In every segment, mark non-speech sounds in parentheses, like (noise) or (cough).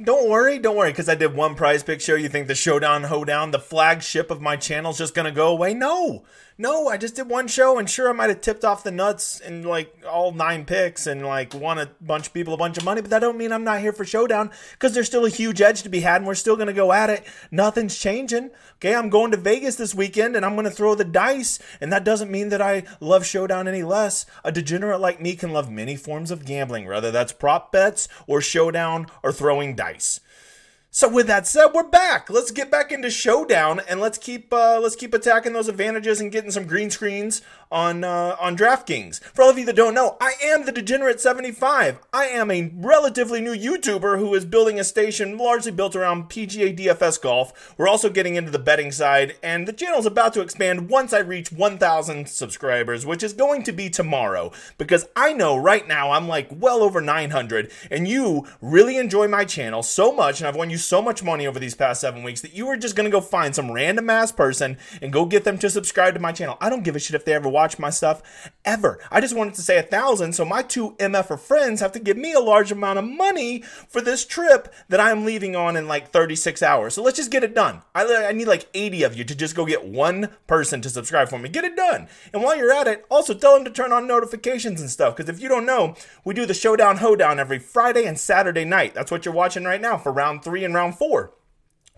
Don't worry, don't worry, because I did one prize pick show. You think the Showdown Hoedown, the flagship of my channel, is just gonna go away? No, no, I just did one show, and sure, I might have tipped off the nuts and like all nine picks and like won a bunch of people a bunch of money, but that don't mean I'm not here for Showdown because there's still a huge edge to be had, and we're still gonna go at it. Nothing's changing. Okay, I'm going to Vegas this weekend, and I'm gonna throw the dice, and that doesn't mean that I love Showdown any less. A degenerate like me can love many forms of gambling, whether that's prop bets or Showdown or throwing dice. So with that said, we're back. Let's get back into showdown and let's keep uh, let's keep attacking those advantages and getting some green screens on uh, on DraftKings. For all of you that don't know, I am the Degenerate 75. I am a relatively new YouTuber who is building a station largely built around PGA DFS golf. We're also getting into the betting side, and the channel is about to expand once I reach 1,000 subscribers, which is going to be tomorrow. Because I know right now I'm like well over 900, and you really enjoy my channel so much, and I've won you so much money over these past seven weeks that you are just gonna go find some random ass person and go get them to subscribe to my channel. I don't give a shit if they ever watch my stuff ever. I just wanted to say a thousand, so my two MF er friends have to give me a large amount of money for this trip that I'm leaving on in like 36 hours. So let's just get it done. I, I need like 80 of you to just go get one person to subscribe for me. Get it done. And while you're at it, also tell them to turn on notifications and stuff. Because if you don't know, we do the Showdown Hoedown every Friday and Saturday night. That's what you're watching right now for round three and round four.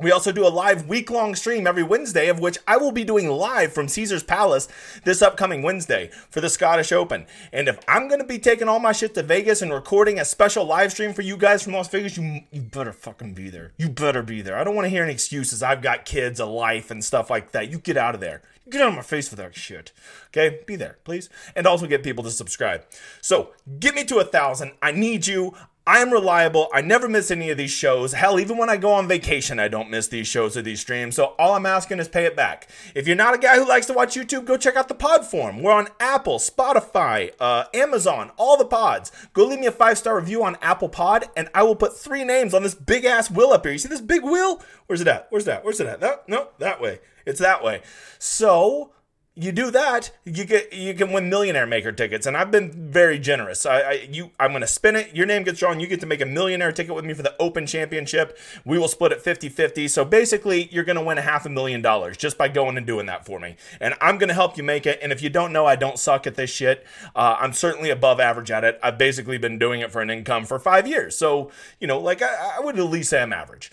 We also do a live week long stream every Wednesday, of which I will be doing live from Caesar's Palace this upcoming Wednesday for the Scottish Open. And if I'm going to be taking all my shit to Vegas and recording a special live stream for you guys from Las Vegas, you, you better fucking be there. You better be there. I don't want to hear any excuses. I've got kids, a life, and stuff like that. You get out of there. Get out of my face with that shit. Okay? Be there, please. And also get people to subscribe. So, get me to a thousand. I need you. I am reliable. I never miss any of these shows. Hell, even when I go on vacation, I don't miss these shows or these streams. So all I'm asking is pay it back. If you're not a guy who likes to watch YouTube, go check out the pod form. We're on Apple, Spotify, uh, Amazon, all the pods. Go leave me a five star review on Apple Pod, and I will put three names on this big ass wheel up here. You see this big wheel? Where's it at? Where's that? Where's it at? That, no, that way. It's that way. So you do that, you get you can win millionaire maker tickets, and I've been very generous. I, I you I'm gonna spin it. Your name gets drawn. You get to make a millionaire ticket with me for the Open Championship. We will split it 50-50. So basically, you're gonna win a half a million dollars just by going and doing that for me. And I'm gonna help you make it. And if you don't know, I don't suck at this shit. Uh, I'm certainly above average at it. I've basically been doing it for an income for five years. So you know, like I, I would at least say I'm average.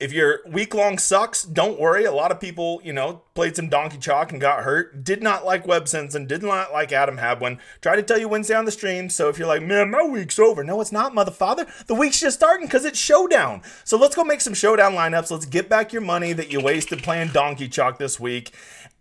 If your week long sucks, don't worry. A lot of people, you know, played some donkey chalk and got hurt. Did not like Webb Simpson. Did not like Adam Hadwin. Try to tell you Wednesday on the stream. So if you're like, man, my week's over. No, it's not, motherfather. The week's just starting because it's showdown. So let's go make some showdown lineups. Let's get back your money that you wasted playing donkey chalk this week.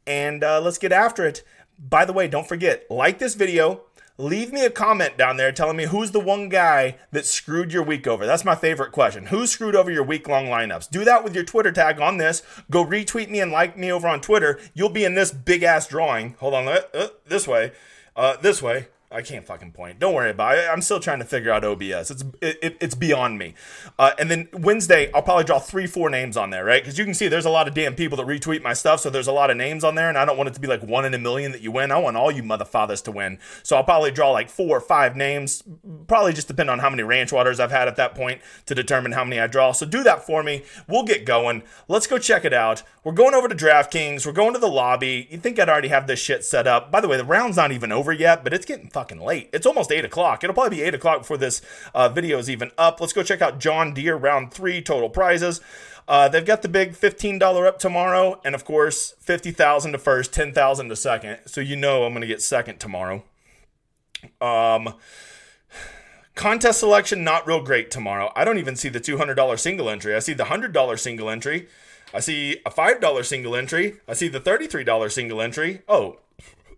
And uh, let's get after it. By the way, don't forget, like this video, leave me a comment down there telling me who's the one guy that screwed your week over. That's my favorite question. Who screwed over your week long lineups? Do that with your Twitter tag on this. Go retweet me and like me over on Twitter. You'll be in this big ass drawing. Hold on, uh, uh, this way, uh, this way. I can't fucking point. Don't worry about it. I'm still trying to figure out OBS. It's it, it, it's beyond me. Uh, and then Wednesday, I'll probably draw three, four names on there, right? Because you can see there's a lot of damn people that retweet my stuff, so there's a lot of names on there, and I don't want it to be like one in a million that you win. I want all you motherfathers to win. So I'll probably draw like four or five names. Probably just depend on how many ranch waters I've had at that point to determine how many I draw. So do that for me. We'll get going. Let's go check it out. We're going over to DraftKings. We're going to the lobby. You think I'd already have this shit set up? By the way, the round's not even over yet, but it's getting fucking late. It's almost eight o'clock. It'll probably be eight o'clock before this uh, video is even up. Let's go check out John Deere round three total prizes. Uh, they've got the big $15 up tomorrow, and of course, 50000 to first, 10000 to second. So you know I'm going to get second tomorrow. Um, contest selection, not real great tomorrow. I don't even see the $200 single entry. I see the $100 single entry. I see a $5 single entry. I see the $33 single entry. Oh,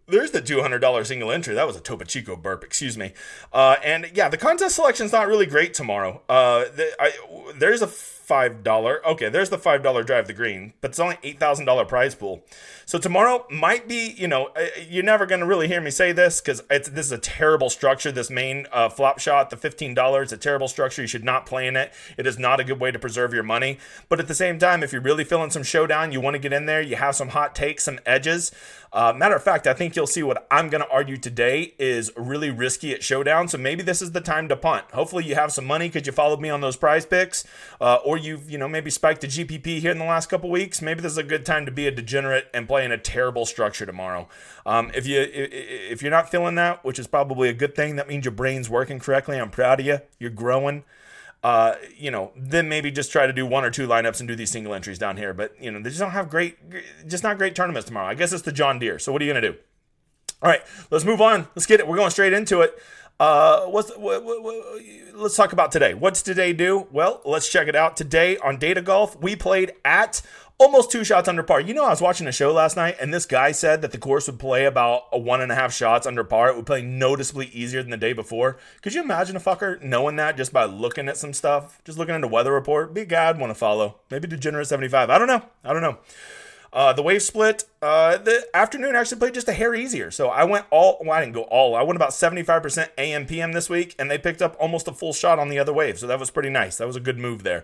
there's the $200 single entry. That was a Topo Chico burp, excuse me. Uh, and yeah, the contest selection's not really great tomorrow. Uh, the, I, there's a $5. Okay, there's the $5 drive the green, but it's only $8,000 prize pool. So tomorrow might be, you know, uh, you're never going to really hear me say this because this is a terrible structure. This main uh, flop shot, the $15, it's a terrible structure. You should not play in it. It is not a good way to preserve your money. But at the same time, if you're really feeling some showdown, you want to get in there, you have some hot takes, some edges. Uh, matter of fact, I think you'll see what I'm going to argue today is really risky at showdown. So maybe this is the time to punt. Hopefully you have some money because you followed me on those prize picks, uh, or you've you know maybe spiked a GPP here in the last couple weeks. Maybe this is a good time to be a degenerate and play in a terrible structure tomorrow. Um, if you if you're not feeling that, which is probably a good thing, that means your brain's working correctly. I'm proud of you. You're growing uh, you know, then maybe just try to do one or two lineups and do these single entries down here. But you know, they just don't have great, just not great tournaments tomorrow. I guess it's the John Deere. So what are you gonna do? All right, let's move on. Let's get it. We're going straight into it. Uh, what's what, what, what, let's talk about today. What's today do? Well, let's check it out. Today on Data Golf, we played at almost two shots under par. You know, I was watching a show last night, and this guy said that the course would play about a one and a half shots under par. It would play noticeably easier than the day before. Could you imagine a fucker knowing that just by looking at some stuff, just looking at the weather report? Be a guy I'd want to follow. Maybe Degenerate 75. I don't know. I don't know. Uh, the wave split, uh, the afternoon actually played just a hair easier. So I went all, well, I didn't go all, I went about 75% AM PM this week, and they picked up almost a full shot on the other wave. So that was pretty nice. That was a good move there.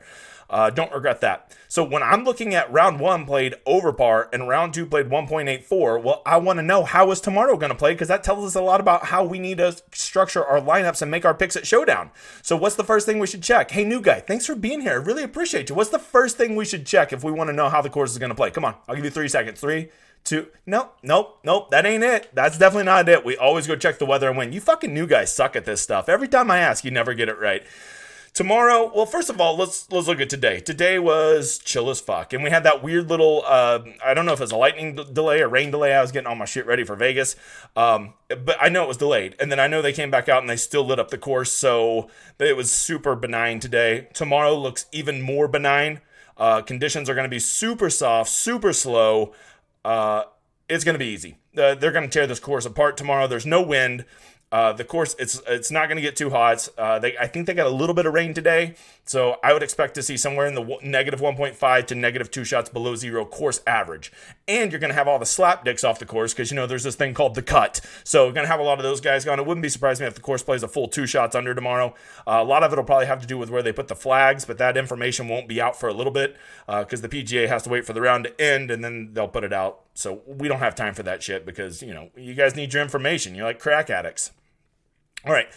Uh, don't regret that. So when I'm looking at round one played over par and round two played 1.84, well, I want to know how is tomorrow going to play because that tells us a lot about how we need to structure our lineups and make our picks at showdown. So what's the first thing we should check? Hey, new guy, thanks for being here. I really appreciate you. What's the first thing we should check if we want to know how the course is going to play? Come on, I'll give you three seconds. Three, two. Nope, nope, nope. That ain't it. That's definitely not it. We always go check the weather and win. You fucking new guys suck at this stuff. Every time I ask, you never get it right. Tomorrow, well, first of all, let's let's look at today. Today was chill as fuck, and we had that weird little uh, I don't know if it was a lightning d- delay or rain delay. I was getting all my shit ready for Vegas, um, but I know it was delayed, and then I know they came back out and they still lit up the course, so it was super benign today. Tomorrow looks even more benign. Uh, conditions are going to be super soft, super slow. Uh, it's going to be easy. Uh, they're going to tear this course apart tomorrow. There's no wind. Uh, the course it's it's not going to get too hot. Uh, they I think they got a little bit of rain today, so I would expect to see somewhere in the negative 1.5 to negative two shots below zero course average. And you're going to have all the slap dicks off the course because you know there's this thing called the cut. So you're going to have a lot of those guys gone. It wouldn't be surprising if the course plays a full two shots under tomorrow. Uh, a lot of it'll probably have to do with where they put the flags, but that information won't be out for a little bit because uh, the PGA has to wait for the round to end and then they'll put it out. So we don't have time for that shit because you know you guys need your information. You're like crack addicts. All right.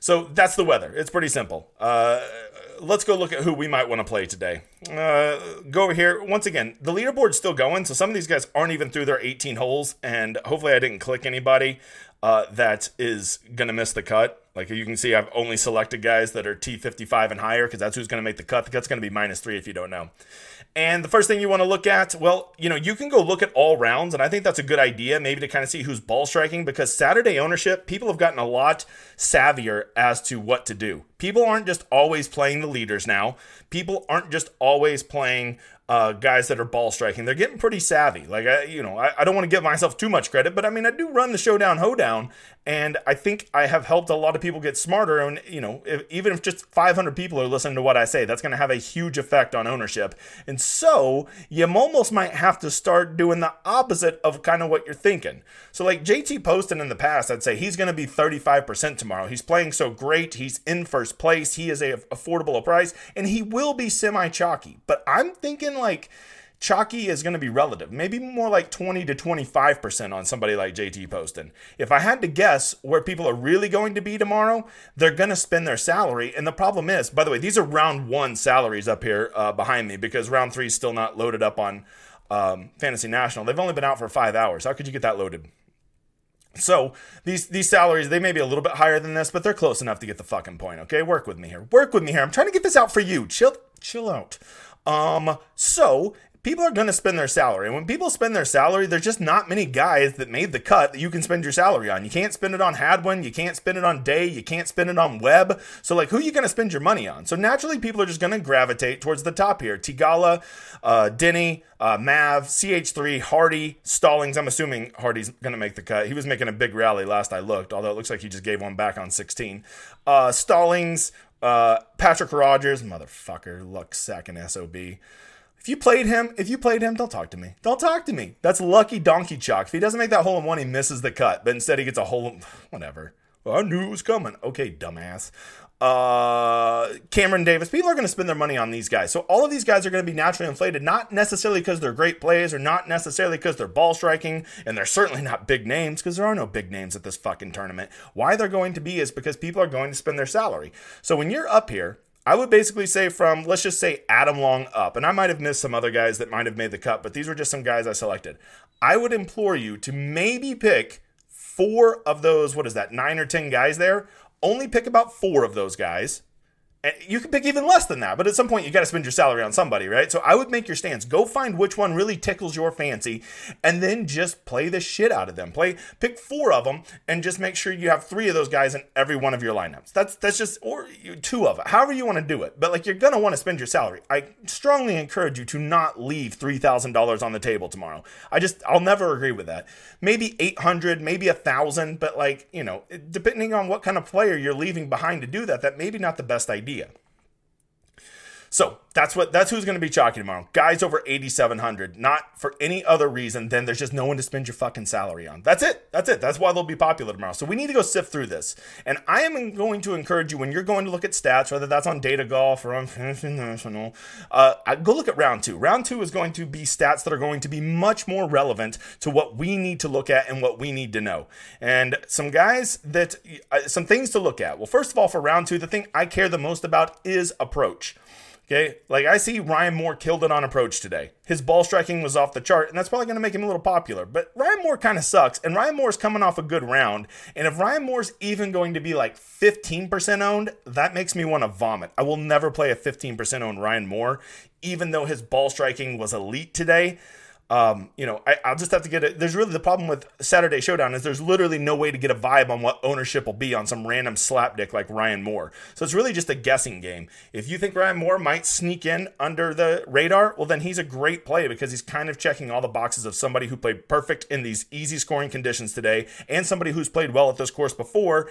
So that's the weather. It's pretty simple. Uh, let's go look at who we might want to play today. Uh, go over here. Once again, the leaderboard's still going, so some of these guys aren't even through their 18 holes, and hopefully I didn't click anybody uh, that is going to miss the cut. Like you can see, I've only selected guys that are T55 and higher because that's who's going to make the cut. The cut's going to be minus three if you don't know. And the first thing you want to look at, well, you know, you can go look at all rounds, and I think that's a good idea, maybe to kind of see who's ball striking, because Saturday ownership, people have gotten a lot savvier as to what to do. People aren't just always playing the leaders now. People aren't just always playing uh, guys that are ball striking. They're getting pretty savvy. Like I, you know, I, I don't want to give myself too much credit, but I mean, I do run the showdown hoedown, and I think I have helped a lot of people get smarter. And you know, if, even if just 500 people are listening to what I say, that's going to have a huge effect on ownership. And so you almost might have to start doing the opposite of kind of what you're thinking. So like JT Poston in the past, I'd say he's going to be 35% tomorrow. He's playing so great. He's in first place. He is a affordable a price, and he will be semi chalky. But I'm thinking like chalky is going to be relative, maybe more like 20 to 25% on somebody like JT Poston. If I had to guess where people are really going to be tomorrow, they're going to spend their salary. And the problem is, by the way, these are round one salaries up here uh, behind me because round three is still not loaded up on um, Fantasy National. They've only been out for five hours. How could you get that loaded? So these these salaries they may be a little bit higher than this, but they're close enough to get the fucking point. Okay, work with me here. Work with me here. I'm trying to get this out for you. Chill, chill out. Um, so people are going to spend their salary. And when people spend their salary, there's just not many guys that made the cut that you can spend your salary on. You can't spend it on Hadwin, you can't spend it on Day, you can't spend it on Webb. So, like, who are you going to spend your money on? So, naturally, people are just going to gravitate towards the top here. Theegala, uh, Denny, uh, Mav, CH3, Hardy, Stallings. I'm assuming Hardy's going to make the cut. He was making a big rally last I looked, although it looks like he just gave one back on 16. Uh, Stallings, Uh, Patrick Rodgers, motherfucker, luck sack and SOB. If you played him, if you played him, don't talk to me. Don't talk to me. That's lucky donkey chalk. If he doesn't make that hole in one, he misses the cut. But instead, he gets a hole. In, (sighs) whatever. I knew it was coming. Okay, dumbass. Uh, Cameron Davis. People are going to spend their money on these guys. So all of these guys are going to be naturally inflated, not necessarily because they're great plays or not necessarily because they're ball striking, and they're certainly not big names because there are no big names at this fucking tournament. Why they're going to be is because people are going to spend their salary. So when you're up here, I would basically say from let's just say Adam Long up, and I might have missed some other guys that might have made the cut, but these were just some guys I selected. I would implore you to maybe pick four of those, what is that, nine or 10 guys there? Only pick about four of those guys Eh, you can pick even less than that, but at some point you got to spend your salary on somebody, right? So I would make your stance. Go find which one really tickles your fancy, and then just play the shit out of them. Play, pick four of them, and just make sure you have three of those guys in every one of your lineups. That's that's just or two of it, however you want to do it. But like you're gonna want to spend your salary. I strongly encourage you to not leave three thousand dollars on the table tomorrow. I just I'll never agree with that. Maybe eight hundred, maybe a thousand, but like you know, depending on what kind of player you're leaving behind to do that, that maybe not the best idea idea. So that's what that's who's going to be chalky tomorrow. Guys over 8,700, not for any other reason than there's just no one to spend your fucking salary on. That's it. That's it. That's why they'll be popular tomorrow. So we need to go sift through this. And I am going to encourage you when you're going to look at stats, whether that's on Data Golf or on International, uh, go look at round two. Round two is going to be stats that are going to be much more relevant to what we need to look at and what we need to know. And some guys that uh, some things to look at. Well, first of all, for round two, the thing I care the most about is approach. Okay, like I see Ryan Moore killed it on approach today. His ball striking was off the chart, and that's probably going to make him a little popular. But Ryan Moore kind of sucks, and Ryan Moore's coming off a good round. And if Ryan Moore's even going to be like 15% owned, that makes me want to vomit. I will never play a 15% owned Ryan Moore, even though his ball striking was elite today. Um, you know, I, will just have to get it. There's really the problem with Saturday Showdown is there's literally no way to get a vibe on what ownership will be on some random slapdick like Ryan Moore. So it's really just a guessing game. If you think Ryan Moore might sneak in under the radar, well, then he's a great play because he's kind of checking all the boxes of somebody who played perfect in these easy scoring conditions today and somebody who's played well at this course before.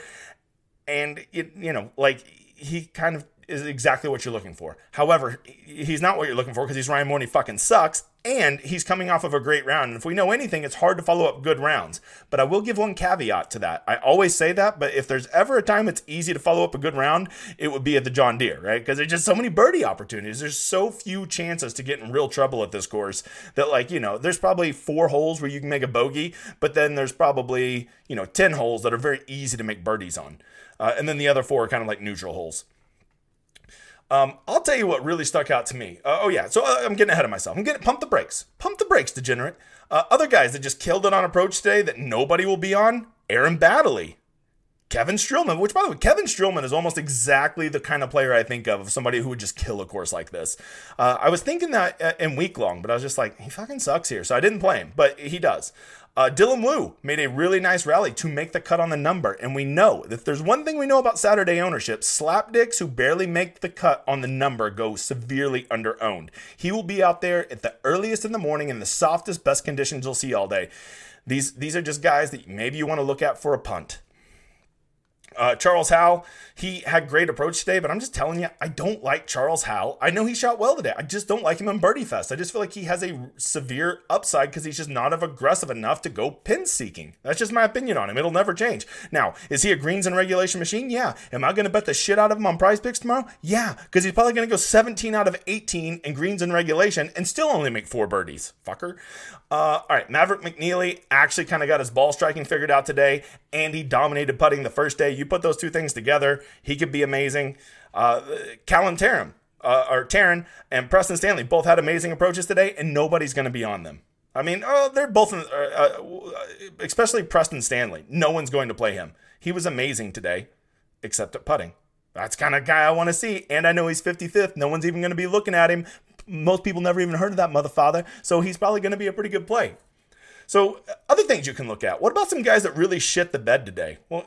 And, it, you know, like he kind of is exactly what you're looking for. However, he's not what you're looking for because he's Ryan Moore and he fucking sucks. And he's coming off of a great round. And if we know anything, it's hard to follow up good rounds. But I will give one caveat to that. I always say that, but if there's ever a time it's easy to follow up a good round, it would be at the John Deere, right? Because there's just so many birdie opportunities. There's so few chances to get in real trouble at this course that, like, you know, there's probably four holes where you can make a bogey, but then there's probably, you know, 10 holes that are very easy to make birdies on. Uh, and then the other four are kind of like neutral holes. Um, I'll tell you what really stuck out to me. Uh, oh yeah, so uh, I'm getting ahead of myself. I'm getting pump the brakes. Pump the brakes, degenerate. Uh, other guys that just killed it on approach today that nobody will be on. Aaron Baddeley. Kevin Streelman, which by the way, Kevin Streelman is almost exactly the kind of player I think of, of somebody who would just kill a course like this. Uh, I was thinking that uh, in week long, but I was just like, he fucking sucks here. So I didn't play him, but he does. Uh, Dylan Wu made a really nice rally to make the cut on the number, and we know that there's one thing we know about Saturday ownership, slapdicks who barely make the cut on the number go severely under owned. He will be out there at the earliest in the morning in the softest, best conditions you'll see all day. These these are just guys that maybe you want to look at for a punt. Uh, Charles Howell, he had great approach today, but I'm just telling you, I don't like Charles Howell. I know he shot well today. I just don't like him in Birdie Fest. I just feel like he has a severe upside because he's just not of aggressive enough to go pin seeking. That's just my opinion on him. It'll never change. Now, is he a greens and regulation machine? Yeah. Am I going to bet the shit out of him on prize picks tomorrow? Yeah, because he's probably going to go 17 out of 18 in greens and regulation and still only make four birdies. Fucker. Uh, all right, Maverick McNealy actually kind of got his ball striking figured out today, and he dominated putting the first day. You put those two things together, he could be amazing. Uh, Callum Tarren, uh, or Tarren and Preston Stanley both had amazing approaches today, and nobody's going to be on them. I mean, oh, they're both, uh, uh, especially Preston Stanley. No one's going to play him. He was amazing today, except at putting. That's kind of guy I want to see. And I know he's 55th. No one's even going to be looking at him most people never even heard of that motherfather, so he's probably going to be a pretty good play. So, other things you can look at. What about some guys that really shit the bed today? Well,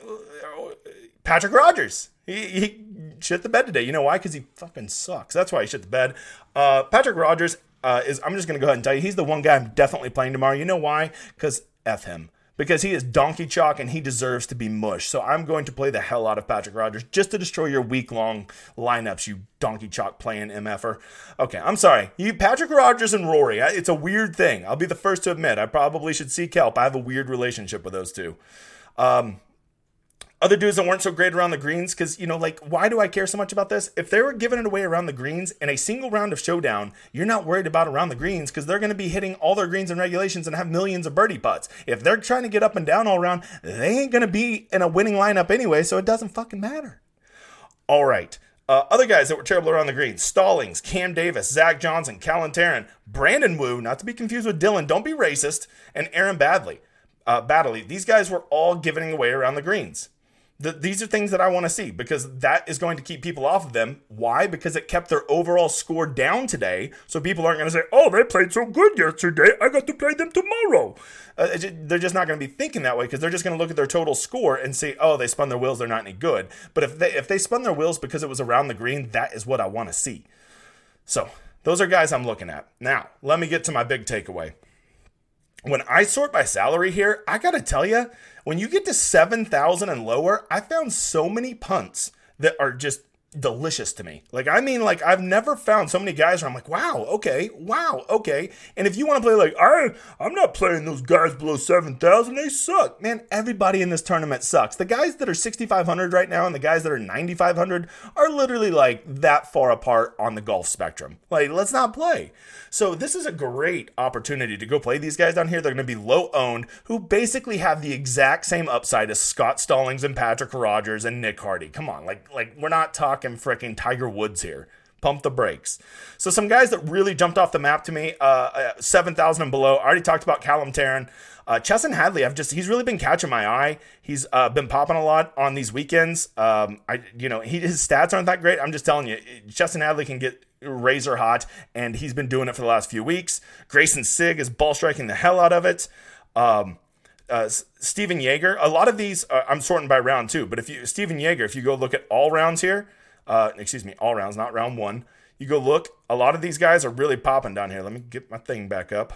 Patrick Rodgers. He, he shit the bed today. You know why? Because he fucking sucks. That's why he shit the bed. Uh, Patrick Rodgers uh, is, I'm just to go ahead and tell you, he's the one guy I'm definitely playing tomorrow. You know why? Because F him because he is donkey chalk and he deserves to be mush. So I'm going to play the hell out of Patrick Rodgers just to destroy your week long lineups, you donkey chalk playing MFer. Okay, I'm sorry. You Patrick Rodgers and Rory. It's a weird thing. I'll be the first to admit. I probably should seek help. I have a weird relationship with those two. Um, other dudes that weren't so great around the greens because you know like why do i care so much about this if they were giving it away around the greens in a single round of showdown you're not worried about around the greens because they're going to be hitting all their greens and regulations and have millions of birdie putts if they're trying to get up and down all around they ain't going to be in a winning lineup anyway so it doesn't fucking matter all right uh, other guys that were terrible around the greens Stallings, Cam Davis, Zach Johnson, Callum Tarren, Brandon Wu, not to be confused with Dylan, don't be racist, and Aaron Baddeley. Uh, Baddeley. These guys were all giving away around the greens these are things that I want to see because that is going to keep people off of them. Why? Because it kept their overall score down today. So people aren't going to say, oh, they played so good yesterday. I got to play them tomorrow. Uh, they're just not going to be thinking that way because they're just going to look at their total score and say, oh, they spun their wheels. They're not any good. But if they, if they spun their wheels because it was around the green, that is what I want to see. So those are guys I'm looking at. Now, let me get to my big takeaway when I sort by salary here, I gotta tell you, when you get to 7,000 and lower, I found so many punts that are just delicious to me. Like I mean like I've never found so many guys where I'm like, "Wow, okay. Wow, okay." And if you want to play like, "I I'm not playing those guys below 7,000. They suck." Man, everybody in this tournament sucks. The guys that are 6500 right now and the guys that are 9500 are literally like that far apart on the golf spectrum. Like, let's not play. So, this is a great opportunity to go play these guys down here. They're going to be low owned who basically have the exact same upside as Scott Stallings and Patrick Rodgers and Nick Hardy. Come on. Like like we're not talking talking freaking Tiger Woods here. Pump the brakes. So some guys that really jumped off the map to me, uh, uh 7,000 and below. I already talked about Callum Tarren. Uh, Chesson Hadley, I've just he's really been catching my eye. He's uh, been popping a lot on these weekends. Um, I you know he, his stats aren't that great. I'm just telling you, Chesson Hadley can get razor hot, and he's been doing it for the last few weeks. Greyson Sigg is ball striking the hell out of it. Um, uh, Stephan Jaeger, a lot of these uh, I'm sorting by round two, but if you Stephan Jaeger, if you go look at all rounds here, uh, excuse me, all rounds, not round one. You go look, a lot of these guys are really popping down here. Let me get my thing back up.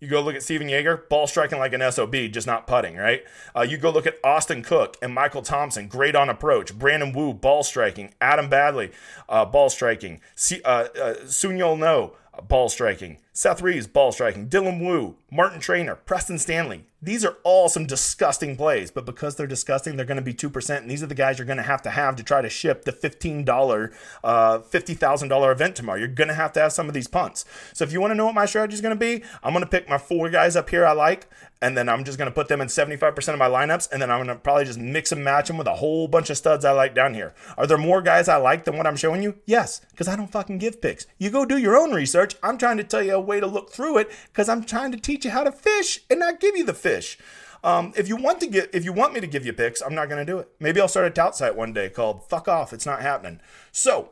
You go look at Stephan Jaeger, ball striking like an SOB, just not putting, right? Uh, you go look at Austin Cook and Michael Thompson, great on approach. Brandon Wu, ball striking. Adam Baddeley, uh, ball striking. Uh, Seung-Yul Noh, ball striking. Seth Reeves, ball striking. Dylan Wu, Martin Trainer, Preston Stanley. These are all some disgusting plays, but because they're disgusting, they're going to be 2%. And these are the guys you're going to have to have to try to ship the $15, uh, $50,000 event tomorrow. You're going to have to have some of these punts. So if you want to know what my strategy is going to be, I'm going to pick my four guys up here I like, and then I'm just going to put them in 75% of my lineups, and then I'm going to probably just mix and match them with a whole bunch of studs I like down here. Are there more guys I like than what I'm showing you? Yes, because I don't fucking give picks. You go do your own research. I'm trying to tell you a way to look through it because I'm trying to teach you how to fish and not give you the fish. Um, if you want to get, if you want me to give you picks, I'm not going to do it. Maybe I'll start a tout site one day called "Fuck Off." It's not happening. So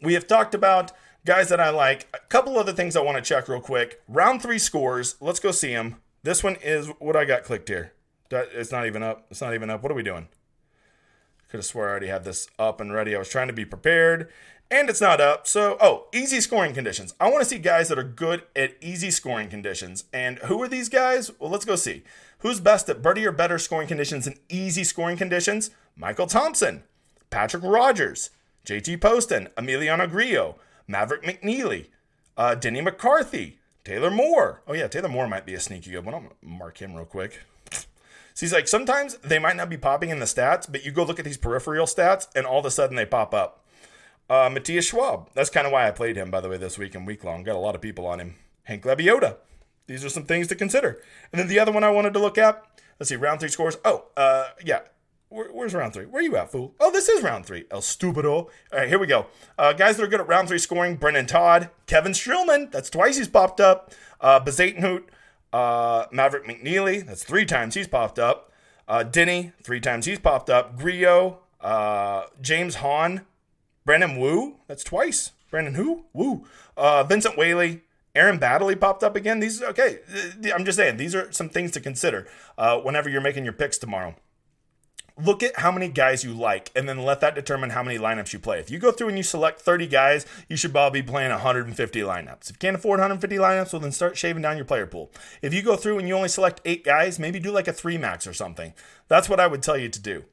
we have talked about guys that I like. A couple other things I want to check real quick. Round three scores. Let's go see them. This one is what I got clicked here. It's not even up. It's not even up. What are we doing? Could have swore I already had this up and ready. I was trying to be prepared and it's not up. So, oh, easy scoring conditions. I want to see guys that are good at easy scoring conditions. And who are these guys? Well, let's go see. Who's best at birdie or better scoring conditions and easy scoring conditions? Michael Thompson, Patrick Rodgers, JT Poston, Emiliano Grillo, Maverick McNealy, uh, Denny McCarthy, Taylor Moore. Oh, yeah, Taylor Moore might be a sneaky good one. I'm going to mark him real quick. So he's like, sometimes they might not be popping in the stats, but you go look at these peripheral stats and all of a sudden they pop up. Uh, Matthias Schwab. That's kind of why I played him, by the way, this week and week long. Got a lot of people on him. Hank Lebioda. These are some things to consider. And then the other one I wanted to look at, let's see, round three scores. Oh, uh, yeah. Where, where's round three? Where you at, fool? Oh, this is round three. El Stupido. All right, here we go. Uh, guys that are good at round three scoring Brendon Todd, Kevin Streelman. That's twice he's popped up. Uh, uh, Maverick McNealy. That's three times he's popped up. Uh, Denny, three times he's popped up. Grillo, uh, James Hahn, Brandon Wu, that's twice. Brandon who? Wu. Uh, Vincent Whaley, Aaron Baddeley popped up again. These okay. I'm just saying these are some things to consider uh, whenever you're making your picks tomorrow. Look at how many guys you like and then let that determine how many lineups you play. If you go through and you select 30 guys, you should probably be playing 150 lineups. If you can't afford 150 lineups, well, then start shaving down your player pool. If you go through and you only select eight guys, maybe do like a three max or something. That's what I would tell you to do.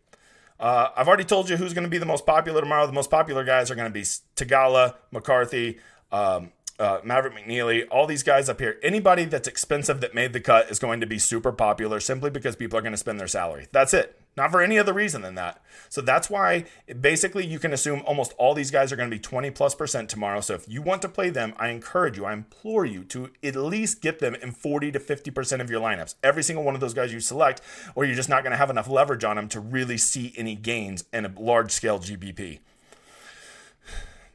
Uh, I've already told you who's going to be the most popular tomorrow. The most popular guys are going to be Theegala, McCarthy, um, uh, Maverick McNealy, all these guys up here. Anybody that's expensive that made the cut is going to be super popular simply because people are going to spend their salary. That's it. Not for any other reason than that. So that's why basically you can assume almost all these guys are going to be 20 plus percent tomorrow. So if you want to play them, I encourage you, I implore you to at least get them in 40 to 50% of your lineups. Every single one of those guys you select, or you're just not going to have enough leverage on them to really see any gains in a large scale GPP.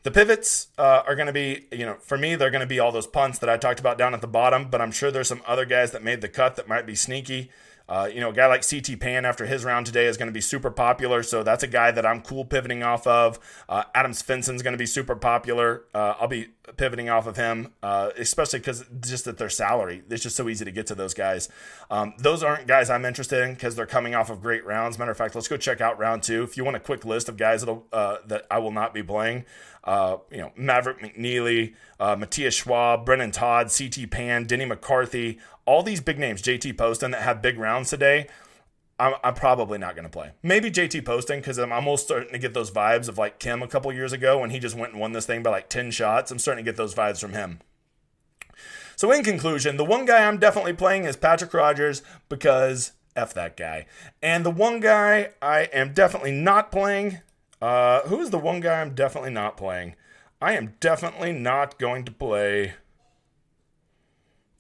The pivots uh, are going to be, you know, for me, they're going to be all those punts that I talked about down at the bottom, but I'm sure there's some other guys that made the cut that might be sneaky. Uh, you know, a guy like CT Pan after his round today is going to be super popular. So that's a guy that I'm cool pivoting off of. Uh, Adam Svensson's going to be super popular. Uh, I'll be pivoting off of him, uh, especially because just at their salary, it's just so easy to get to those guys. Um, those aren't guys I'm interested in because they're coming off of great rounds. Matter of fact, let's go check out round two. If you want a quick list of guys uh, that I will not be playing, uh, you know, Maverick McNealy, uh, Matthias Schwab, Brendon Todd, CT Pan, Denny McCarthy, all these big names, JT Poston that have big rounds today. I'm, I'm probably not going to play. Maybe JT Poston because I'm almost starting to get those vibes of like Kim a couple years ago when he just went and won this thing by like 10 shots. I'm starting to get those vibes from him. So, in conclusion, the one guy I'm definitely playing is Patrick Rodgers because F that guy. And the one guy I am definitely not playing uh, who is the one guy I'm definitely not playing? I am definitely not going to play.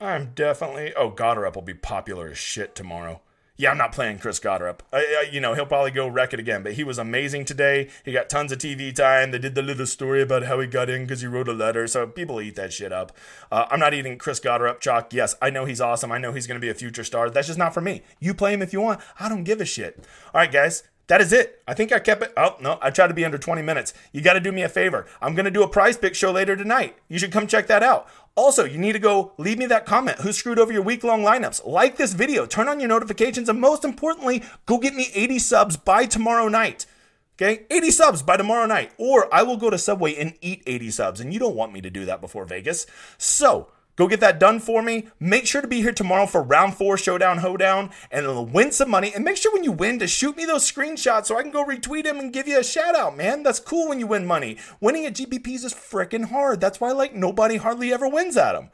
I'm definitely. Oh, Gotterup will be popular as shit tomorrow. Yeah, I'm not playing Chris Gotterup. I, I, you know, he'll probably go wreck it again, but he was amazing today. He got tons of TV time. They did the little story about how he got in because he wrote a letter. So people eat that shit up. Uh, I'm not eating Chris Gotterup chalk. Yes, I know he's awesome. I know he's going to be a future star. That's just not for me. You play him if you want. I don't give a shit. All right, guys that is it. I think I kept it. Oh, no, I tried to be under 20 minutes. You got to do me a favor. I'm going to do a prize pick show later tonight. You should come check that out. Also, you need to go leave me that comment. Who screwed over your week long lineups? Like this video, turn on your notifications, and most importantly, go get me 80 subs by tomorrow night. Okay, 80 subs by tomorrow night, or I will go to Subway and eat 80 subs, and you don't want me to do that before Vegas. So, Go get that done for me. Make sure to be here tomorrow for round four showdown hoedown and win some money. And make sure when you win to shoot me those screenshots so I can go retweet them and give you a shout out, man. That's cool when you win money. Winning at GPPs is freaking hard. That's why like nobody hardly ever wins at them.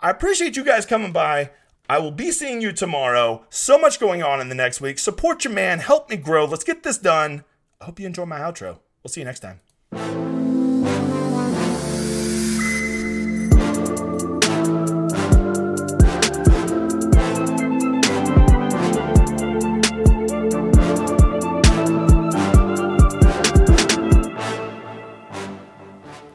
I appreciate you guys coming by. I will be seeing you tomorrow. So much going on in the next week. Support your man. Help me grow. Let's get this done. I hope you enjoy my outro. We'll see you next time.